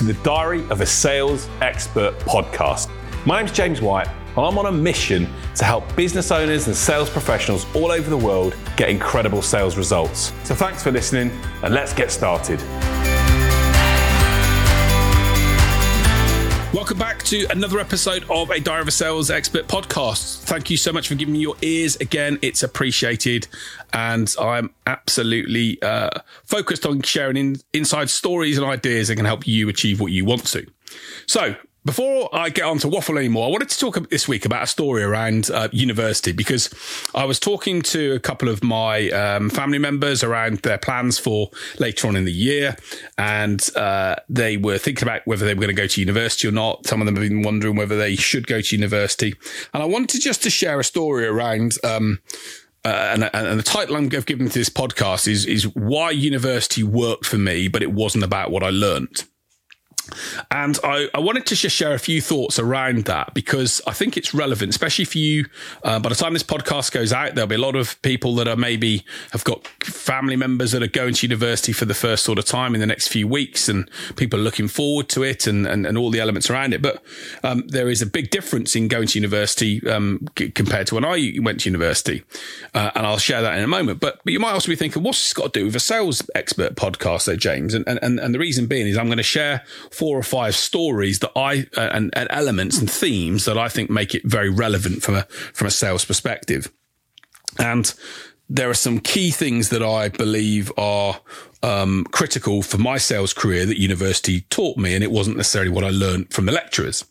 to the Diary of a Sales Expert podcast. My name's James White, and I'm on a mission to help business owners and sales professionals all over the world get incredible sales results. So thanks for listening, and let's get started. To another episode of a Diary of a Sales Expert podcast. Thank you so much for giving me your ears again. It's appreciated. And I'm absolutely uh, focused on sharing in, inside stories and ideas that can help you achieve what you want to. So, before I get on to waffle anymore, I wanted to talk this week about a story around uh, university because I was talking to a couple of my um, family members around their plans for later on in the year, and uh, they were thinking about whether they were going to go to university or not. Some of them have been wondering whether they should go to university, and I wanted just to share a story around. Um, uh, and, and, the title I'm giving to this podcast is is why university worked for me, but it wasn't about what I learned. And I, I, wanted to just share a few thoughts around that because I think it's relevant, especially for you. Uh, by the time this podcast goes out, there'll be a lot of people that are maybe have got family members that are going to university for the first sort of time in the next few weeks, and people are looking forward to it and, and, and all the elements around it. But um, there is a big difference in going to university um, c- compared to when I went to university. Uh, and I'll share that in a moment. But, but you might also be thinking, what's this got to do with a sales expert podcast, there, James? And, and, and the reason being is I'm going to share four or five stories that I uh, and, and elements and themes that I think make it very relevant from a from a sales perspective. And there are some key things that I believe are um, critical for my sales career that university taught me, and it wasn't necessarily what I learned from the lecturers.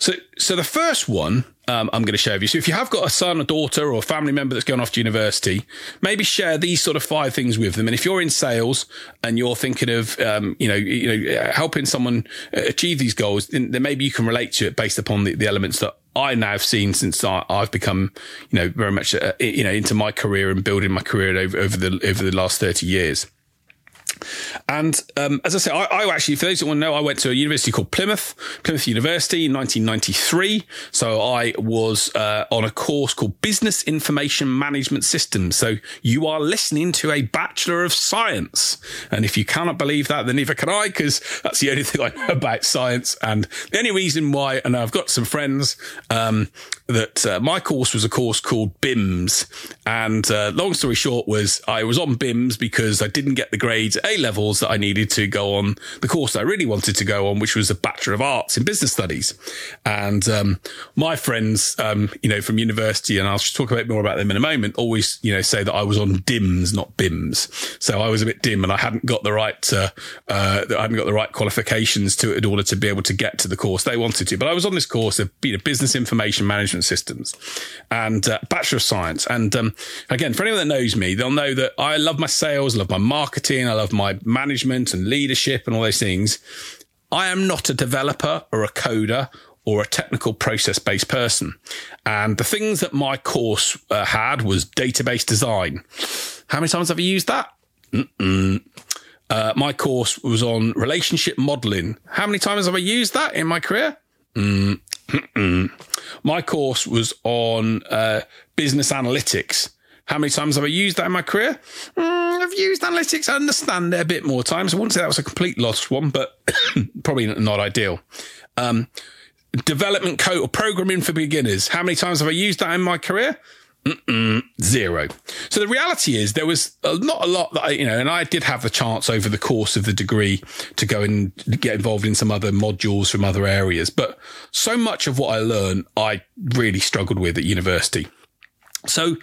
So, so the first one um, I'm going to share with you. So if you have got a son, a daughter, or a family member that's going off to university, maybe share these sort of five things with them. And if you're in sales and you're thinking of, um, you know, you know, helping someone uh, achieve these goals, then, then maybe you can relate to it based upon the, the elements that I now have seen since I, have become, you know, very much, uh, you know, into my career and building my career over, over the over the last thirty years. And um, as I say, I, I, actually, for those who want to know, I went to a university called Plymouth, Plymouth University in 1993. So I was uh, on a course called Business Information Management Systems. So you are listening to a Bachelor of Science. And if you cannot believe that, then neither can I, because that's the only thing I know about science. And the only reason why, and I've got some friends um, that uh, my course was a course called BIMS. And uh, long story short was I was on BIMS because I didn't get the grades A levels that I needed to go on the course I really wanted to go on, which was a Bachelor of Arts in Business Studies. And um, my friends, um, you know, from university, and I'll talk a bit more about them in a moment, always, you know, say that I was on DIMS, not BIMS. So I was a bit dim and I hadn't got the right, uh, uh, I hadn't got the right qualifications to in order to be able to get to the course they wanted to. But I was on this course of you know, business information management systems and uh, Bachelor of Science. And um, again, for anyone that knows me, they'll know that I love my sales, love my marketing, I love of my management and leadership and all those things. I am not a developer or a coder or a technical process based person. And the things that my course uh, had was database design. How many times have I used that? Uh, my course was on relationship modeling. How many times have I used that in my career? Mm. my course was on uh, business analytics. How many times have I used that in my career? Mm, I've used analytics. I understand it a bit more times. I wouldn't say that was a complete lost one, but probably not ideal. Um, development code or programming for beginners. How many times have I used that in my career? Mm-mm, zero. So the reality is there was not a lot that I, you know, and I did have the chance over the course of the degree to go and get involved in some other modules from other areas. But so much of what I learned, I really struggled with at university. So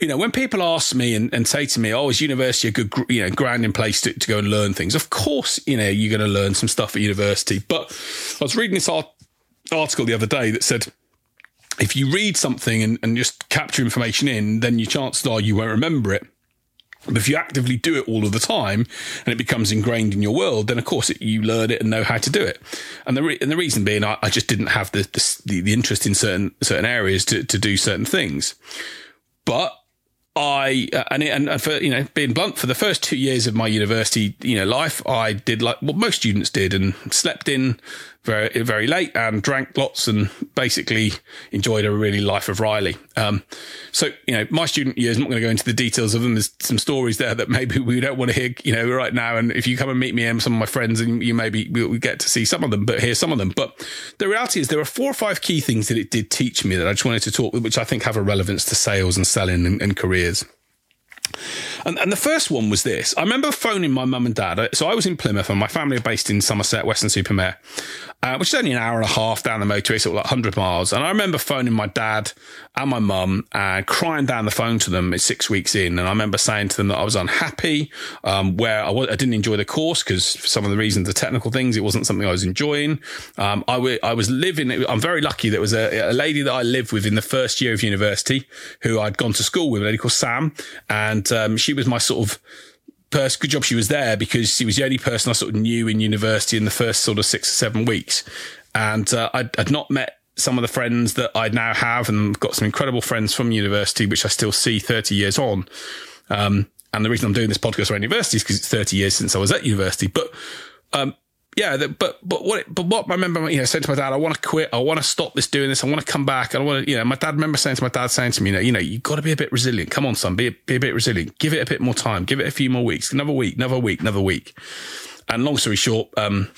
you know, when people ask me and, and say to me, "Oh, is university a good, you know, grounding place to, to go and learn things?" Of course, you know, you're going to learn some stuff at university. But I was reading this art- article the other day that said if you read something and, and just capture information in, then your chances are you won't remember it. But if you actively do it all of the time and it becomes ingrained in your world, then of course it, you learn it and know how to do it. And the re- and the reason being, I, I just didn't have the, the, the interest in certain certain areas to to do certain things. But I uh, and and for you know being blunt, for the first two years of my university you know life, I did like what most students did and slept in very very late and drank lots and basically enjoyed a really life of Riley. Um, so you know, my student years. I'm not going to go into the details of them. There's some stories there that maybe we don't want to hear. You know, right now. And if you come and meet me and some of my friends, and you maybe we get to see some of them, but hear some of them. But the reality is, there are four or five key things that it did teach me that I just wanted to talk, which I think have a relevance to sales and selling and, and careers. And, and the first one was this. I remember phoning my mum and dad. So I was in Plymouth and my family are based in Somerset, Weston-super-Mare, uh, which is only an hour and a half down the motorway, of like 100 miles. And I remember phoning my dad and my mum and crying down the phone to them six weeks in. And I remember saying to them that I was unhappy, um, where I w- I didn't enjoy the course because for some of the reasons, the technical things, it wasn't something I was enjoying. Um, I, w- I was living, I'm very lucky that was a, a lady that I lived with in the first year of university who I'd gone to school with, a lady called Sam. And um, she was my sort of person, good job she was there because she was the only person I sort of knew in university in the first sort of six or seven weeks. And uh, I'd, I'd not met some of the friends that I now have and got some incredible friends from university, which I still see 30 years on. Um, and the reason I'm doing this podcast around university is because it's 30 years since I was at university. But um, yeah, but but what but what I remember, you know, saying to my dad, I want to quit, I want to stop this doing this, I want to come back, I want to, you know, my dad remember saying to my dad, saying to me, you know, you know, you've got to be a bit resilient. Come on, son, be a, be a bit resilient. Give it a bit more time. Give it a few more weeks. Another week, another week, another week. And long story short, um,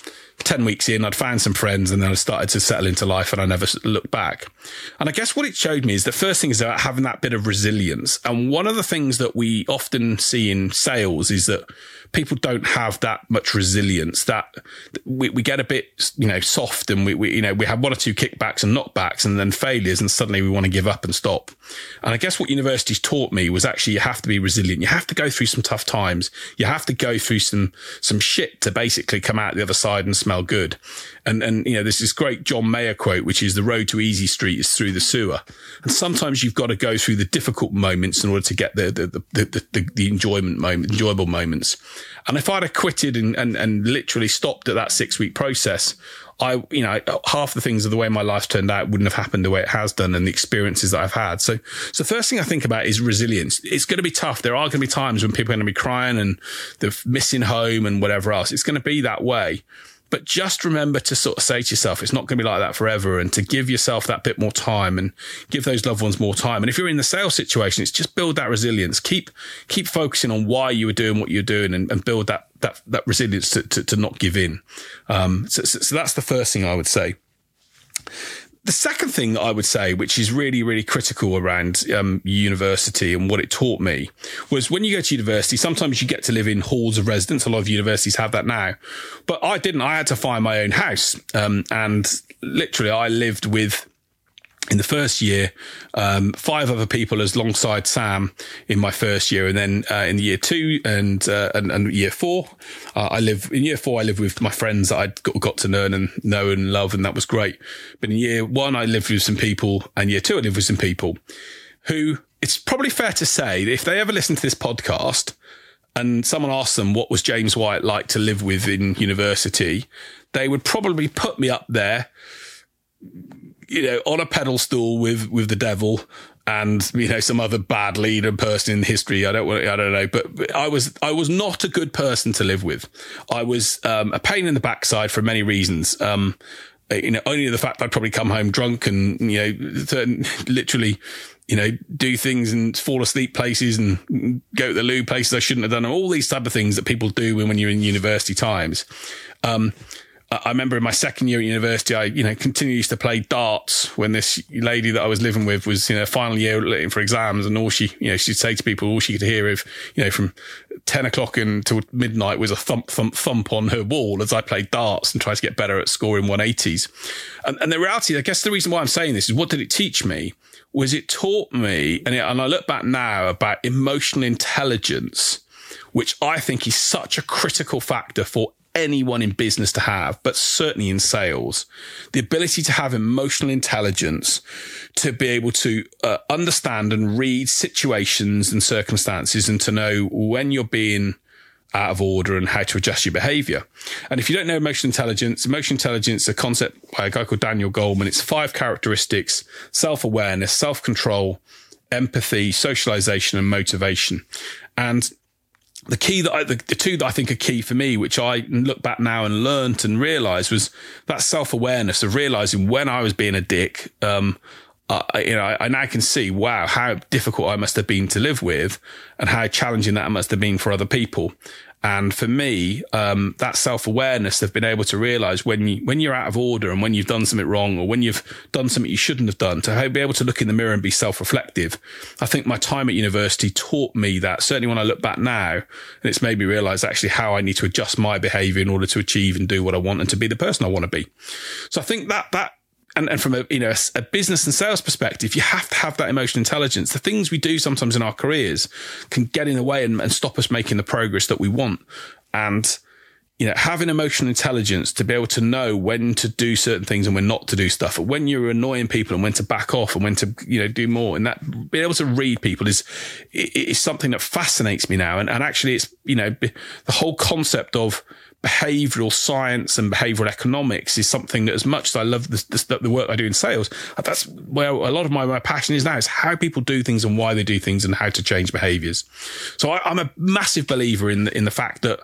10 weeks in, I'd found some friends and then I started to settle into life and I never looked back. And I guess what it showed me is the first thing is about having that bit of resilience. And one of the things that we often see in sales is that people don't have that much resilience that we, we get a bit, you know, soft and we, we, you know, we have one or two kickbacks and knockbacks and then failures and suddenly we want to give up and stop. And I guess what universities taught me was actually you have to be resilient. You have to go through some tough times. You have to go through some, some shit to basically come out the other side and smell good. And, and, you know, there's this great John Mayer quote, which is the road to easy street is through the sewer. And sometimes you've got to go through the difficult moments in order to get the, the, the, the, the, the enjoyment moment, enjoyable moments. And if I'd have quitted and, and, and literally stopped at that six week process, I, you know, half the things of the way my life turned out wouldn't have happened the way it has done and the experiences that I've had. So, so first thing I think about is resilience. It's going to be tough. There are going to be times when people are going to be crying and they're missing home and whatever else. It's going to be that way. But just remember to sort of say to yourself, it's not going to be like that forever and to give yourself that bit more time and give those loved ones more time. And if you're in the sales situation, it's just build that resilience. Keep, keep focusing on why you were doing what you're doing and, and build that, that, that resilience to, to, to not give in. Um, so, so, so that's the first thing I would say. The second thing that I would say, which is really, really critical around um, university and what it taught me, was when you go to university, sometimes you get to live in halls of residence. A lot of universities have that now, but I didn't. I had to find my own house, um, and literally, I lived with in the first year, um, five other people as alongside Sam in my first year, and then uh, in year two and, uh, and, and year four, uh, I live in year four. I live with my friends that I'd got, got, to learn and know and love, and that was great. But in year one, I lived with some people, and year two, I lived with some people who it's probably fair to say that if they ever listen to this podcast and someone asked them what was James White like to live with in university, they would probably put me up there you know, on a pedestal with with the devil and you know some other bad leader person in history. I don't want, I don't know, but I was I was not a good person to live with. I was um, a pain in the backside for many reasons. Um, you know, only the fact I'd probably come home drunk and you know, literally, you know, do things and fall asleep places and go to the loo places I shouldn't have done. All these type of things that people do when, when you're in university times. Um, I remember in my second year at university, I, you know, continued to play darts when this lady that I was living with was, you know, final year looking for exams. And all she, you know, she'd say to people, all she could hear of, you know, from 10 o'clock until midnight was a thump, thump, thump on her wall as I played darts and tried to get better at scoring 180s. And, and the reality, I guess the reason why I'm saying this is what did it teach me? Was it taught me, and, it, and I look back now about emotional intelligence, which I think is such a critical factor for anyone in business to have, but certainly in sales, the ability to have emotional intelligence to be able to uh, understand and read situations and circumstances and to know when you're being out of order and how to adjust your behavior. And if you don't know emotional intelligence, emotional intelligence is a concept by a guy called Daniel Goleman. It's five characteristics, self-awareness, self-control, empathy, socialization and motivation. And the key that I, the, the, two that I think are key for me, which I look back now and learnt and realized was that self awareness of realizing when I was being a dick. Um, uh, you know, I, I, can see, wow, how difficult I must have been to live with and how challenging that must have been for other people. And for me, um, that self awareness of being able to realize when you, when you're out of order and when you've done something wrong or when you've done something you shouldn't have done to be able to look in the mirror and be self reflective. I think my time at university taught me that certainly when I look back now and it's made me realize actually how I need to adjust my behavior in order to achieve and do what I want and to be the person I want to be. So I think that, that and, and from a you know a, business and sales perspective, you have to have that emotional intelligence. The things we do sometimes in our careers can get in the way and, and stop us making the progress that we want. And you know, having emotional intelligence to be able to know when to do certain things and when not to do stuff, when you're annoying people and when to back off and when to, you know, do more. And that being able to read people is, is something that fascinates me now. And, and actually it's, you know, the whole concept of, behavioral science and behavioral economics is something that as much as I love the, the, work I do in sales, that's where a lot of my, my passion is now is how people do things and why they do things and how to change behaviors. So I, I'm a massive believer in, in the fact that,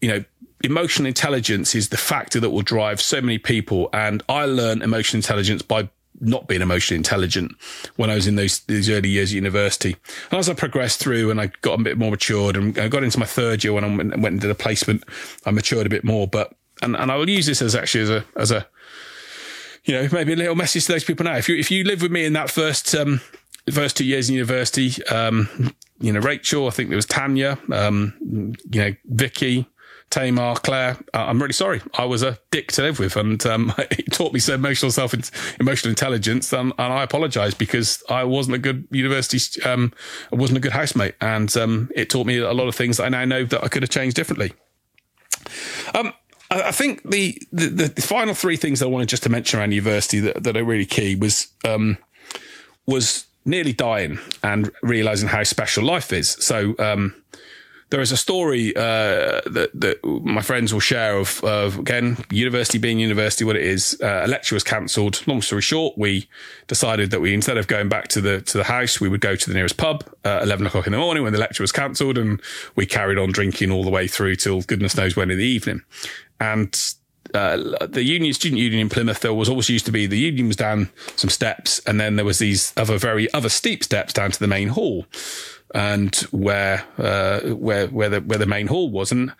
you know, emotional intelligence is the factor that will drive so many people. And I learned emotional intelligence by not being emotionally intelligent when I was in those these early years at university. And as I progressed through and I got a bit more matured and I got into my third year when I went, went into the placement, I matured a bit more. But and, and I will use this as actually as a as a you know maybe a little message to those people now. If you if you live with me in that first um, first two years in university, um, you know Rachel, I think there was Tanya, um, you know Vicky, Tamar, Claire, uh, I'm really sorry. I was a dick to live with, and um, it taught me some emotional self, emotional intelligence, and, and I apologise because I wasn't a good university, um, I wasn't a good housemate, and um, it taught me a lot of things that I now know that I could have changed differently. Um, I think the, the, the final three things I wanted just to mention around university that, that are really key was um, was nearly dying and realizing how special life is. So um, there is a story uh, that, that my friends will share of, of, again university being university what it is. Uh, a lecture was cancelled. Long story short, we decided that we instead of going back to the to the house, we would go to the nearest pub at eleven o'clock in the morning when the lecture was cancelled, and we carried on drinking all the way through till goodness knows when in the evening. And uh, the union student union in Plymouth there was always used to be the union was down some steps and then there was these other very other steep steps down to the main hall and where uh, where where the where the main hall was. And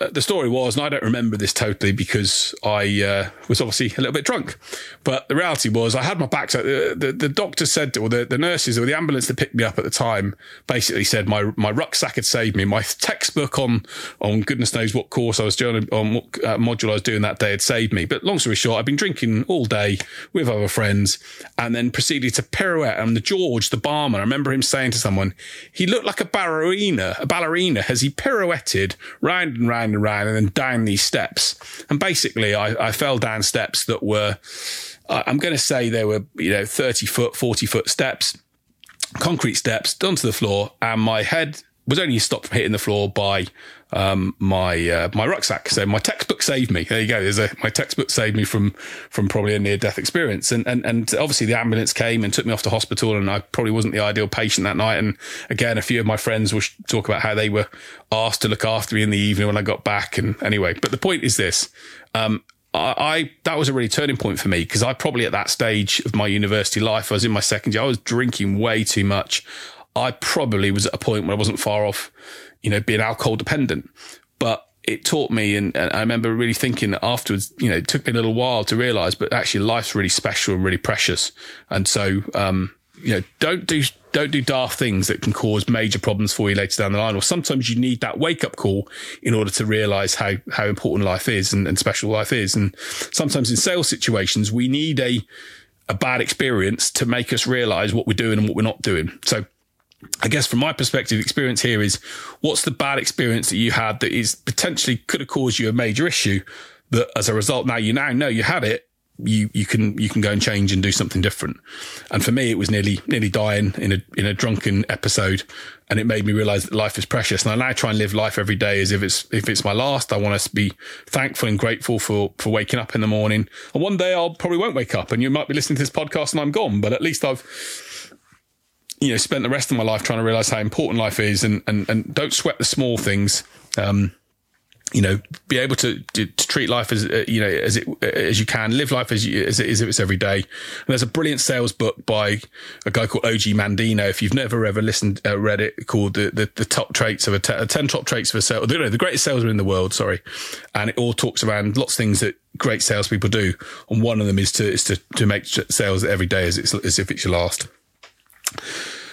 uh, the story was, and I don't remember this totally because I uh, was obviously a little bit drunk. But the reality was, I had my back. So the, the, the doctor said, or the, the nurses or the ambulance that picked me up at the time basically said my my rucksack had saved me. My textbook on on goodness knows what course I was doing, on what uh, module I was doing that day had saved me. But long story short, I'd been drinking all day with other friends and then proceeded to pirouette. And the George, the barman, I remember him saying to someone, he looked like a ballerina, a ballerina as he pirouetted round and round round and and then down these steps. And basically, I, I fell down steps that were, I'm going to say they were, you know, 30 foot, 40 foot steps, concrete steps onto the floor. And my head was only stopped from hitting the floor by um, my uh, my rucksack. So my textbook saved me. There you go. There's a my textbook saved me from from probably a near death experience. And and and obviously the ambulance came and took me off to hospital, and I probably wasn't the ideal patient that night. And again, a few of my friends will talk about how they were asked to look after me in the evening when I got back. And anyway, but the point is this. Um, I, I, that was a really turning point for me because I probably at that stage of my university life, I was in my second year, I was drinking way too much. I probably was at a point where I wasn't far off you know, being alcohol dependent. But it taught me, and, and, I remember really thinking afterwards, you know, it took me a little while to realize, but actually life's really special and really precious. And so, um, you know, don't do, don't do daft things that can cause major problems for you later down the line. Or sometimes you need that wake up call in order to realize how, how important life is and, and special life is. And sometimes in sales situations, we need a, a bad experience to make us realize what we're doing and what we're not doing. So I guess from my perspective, experience here is what's the bad experience that you had that is potentially could have caused you a major issue that as a result now you now know you had it you you can you can go and change and do something different. And for me, it was nearly nearly dying in a in a drunken episode, and it made me realize that life is precious. And I now try and live life every day as if it's if it's my last. I want to be thankful and grateful for for waking up in the morning. And one day I'll probably won't wake up, and you might be listening to this podcast and I'm gone, but at least I've you know, spent the rest of my life trying to realize how important life is and, and, and don't sweat the small things. Um, you know, be able to, to, to treat life as uh, you know as it as you can, live life as you, as, it, as if it's every day. And there's a brilliant sales book by a guy called Og Mandino. If you've never ever listened, uh, read it, called the, the, the top traits of a t- ten top traits of a sales, no, the greatest salesman in the world. Sorry, and it all talks around lots of things that great salespeople do, and one of them is to is to to make sales every day as it's as if it's your last.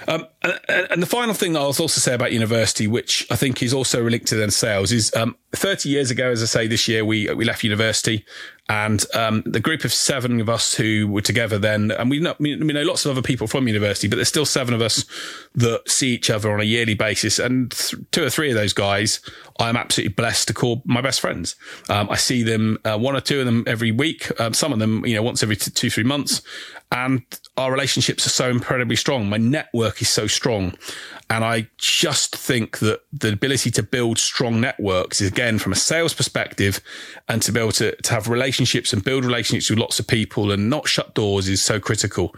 Um, and, and, the final thing I'll also say about university, which I think is also linked to then sales, is um, 30 years ago, as I say, this year we we left university, and um, the group of seven of us who were together then, and we know, we know lots of other people from university, but there's still seven of us that see each other on a yearly basis, and th- two or three of those guys I'm absolutely blessed to call my best friends. Um, I see them uh, one or two of them every week, um, some of them you know once every t- two three months, and our relationships are so incredibly strong. My network is so strong. And I just think that the ability to build strong networks is again from a sales perspective and to be able to, to have relationships and build relationships with lots of people and not shut doors is so critical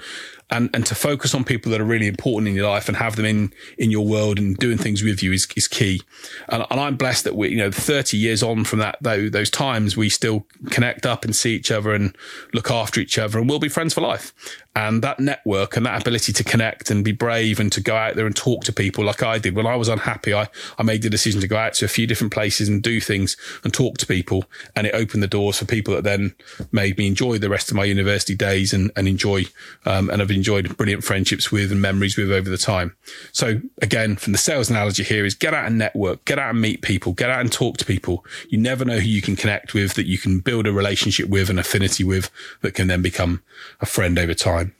and and to focus on people that are really important in your life and have them in in your world and doing things with you is, is key. And, and I'm blessed that we, you know, 30 years on from that those, those times, we still connect up and see each other and look after each other, and we'll be friends for life. And that network and that ability to connect and be brave and to go out there and talk to people like I did when I was unhappy, I I made the decision to go out to a few different places and do things and talk to people, and it opened the doors for people that then made me enjoy the rest of my university days and and enjoy um, and have enjoyed brilliant friendships with and memories with over the time. So again, from the sales analogy here is get out and network, get out and meet people, get out and talk to people. You never know who you can connect with that you can build a relationship with, an affinity with that can then become a friend over time.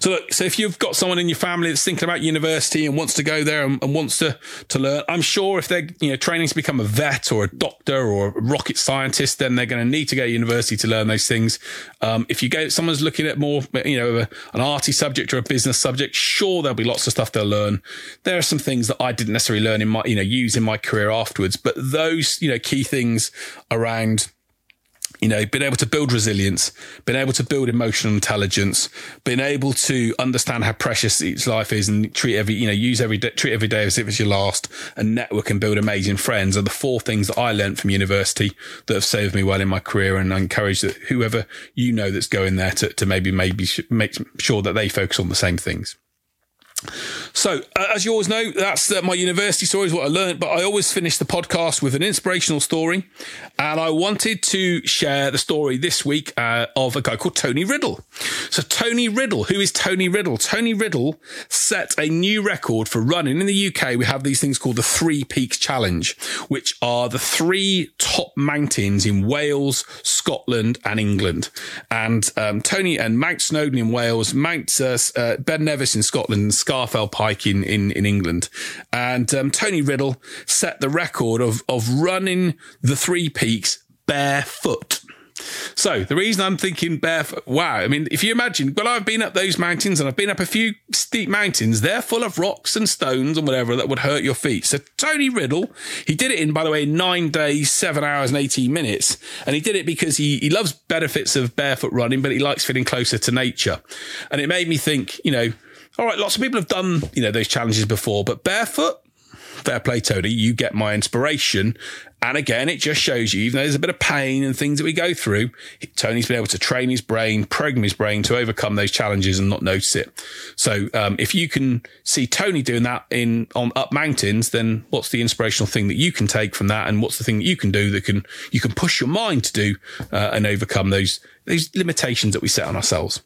So look, so if you've got someone in your family that's thinking about university and wants to go there and, and, wants to to learn, I'm sure if they're you know training to become a vet or a doctor or a rocket scientist, then they're going to need to go to university to learn those things. Um, if you go, someone's looking at more you know a, an arty subject or a business subject, sure there'll be lots of stuff they'll learn. There are some things that I didn't necessarily learn in my you know use in my career afterwards, but those you know key things around you know, been able to build resilience, been able to build emotional intelligence, been able to understand how precious each life is and treat every, you know, use every day, treat every day as if it's your last and network and build amazing friends are the four things that I learned from university that have served me well in my career. And I encourage that whoever you know that's going there to, to maybe, maybe make sure that they focus on the same things. So, uh, as you always know, that's uh, my university story is what I learned, but I always finish the podcast with an inspirational story. And I wanted to share the story this week uh, of a guy called Tony Riddle. So, Tony Riddle, who is Tony Riddle? Tony Riddle set a new record for running. In the UK, we have these things called the Three Peaks Challenge, which are the three top mountains in Wales, Scotland, and England. And um, Tony and Mount Snowdon in Wales, Mount uh, uh Ben Nevis in Scotland, Scafell Pike in, in, in England. And um, Tony Riddle set the record of, of running the three peaks barefoot. So the reason I'm thinking barefoot, wow. I mean, if you imagine, well, I've been up those mountains and I've been up a few steep mountains. They're full of rocks and stones and whatever that would hurt your feet. So Tony Riddle, he did it in, by the way, nine days, seven hours and 18 minutes. And he did it because he, he loves benefits of barefoot running, but he likes feeling closer to nature. And it made me think, you know, all right, lots of people have done, you know, those challenges before, but barefoot, fair play, Tony, you get my inspiration. And again, it just shows you, even though there's a bit of pain and things that we go through, Tony's been able to train his brain, program his brain to overcome those challenges and not notice it. So, um, if you can see Tony doing that in on up mountains, then what's the inspirational thing that you can take from that, and what's the thing that you can do that can you can push your mind to do uh, and overcome those those limitations that we set on ourselves.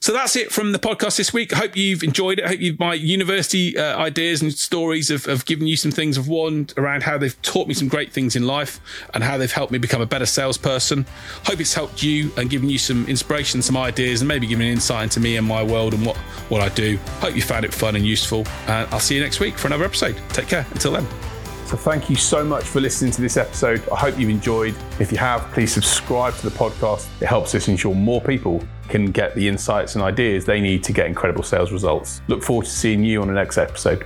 So that's it from the podcast this week. I hope you've enjoyed it. I hope you my university uh, ideas and stories have, have given you some things of one around how they've taught me some great things in life and how they've helped me become a better salesperson. Hope it's helped you and given you some inspiration, some ideas, and maybe given an insight into me and my world and what, what I do. Hope you found it fun and useful. And I'll see you next week for another episode. Take care. Until then. So thank you so much for listening to this episode. I hope you've enjoyed. If you have, please subscribe to the podcast. It helps us ensure more people can get the insights and ideas they need to get incredible sales results. Look forward to seeing you on the next episode.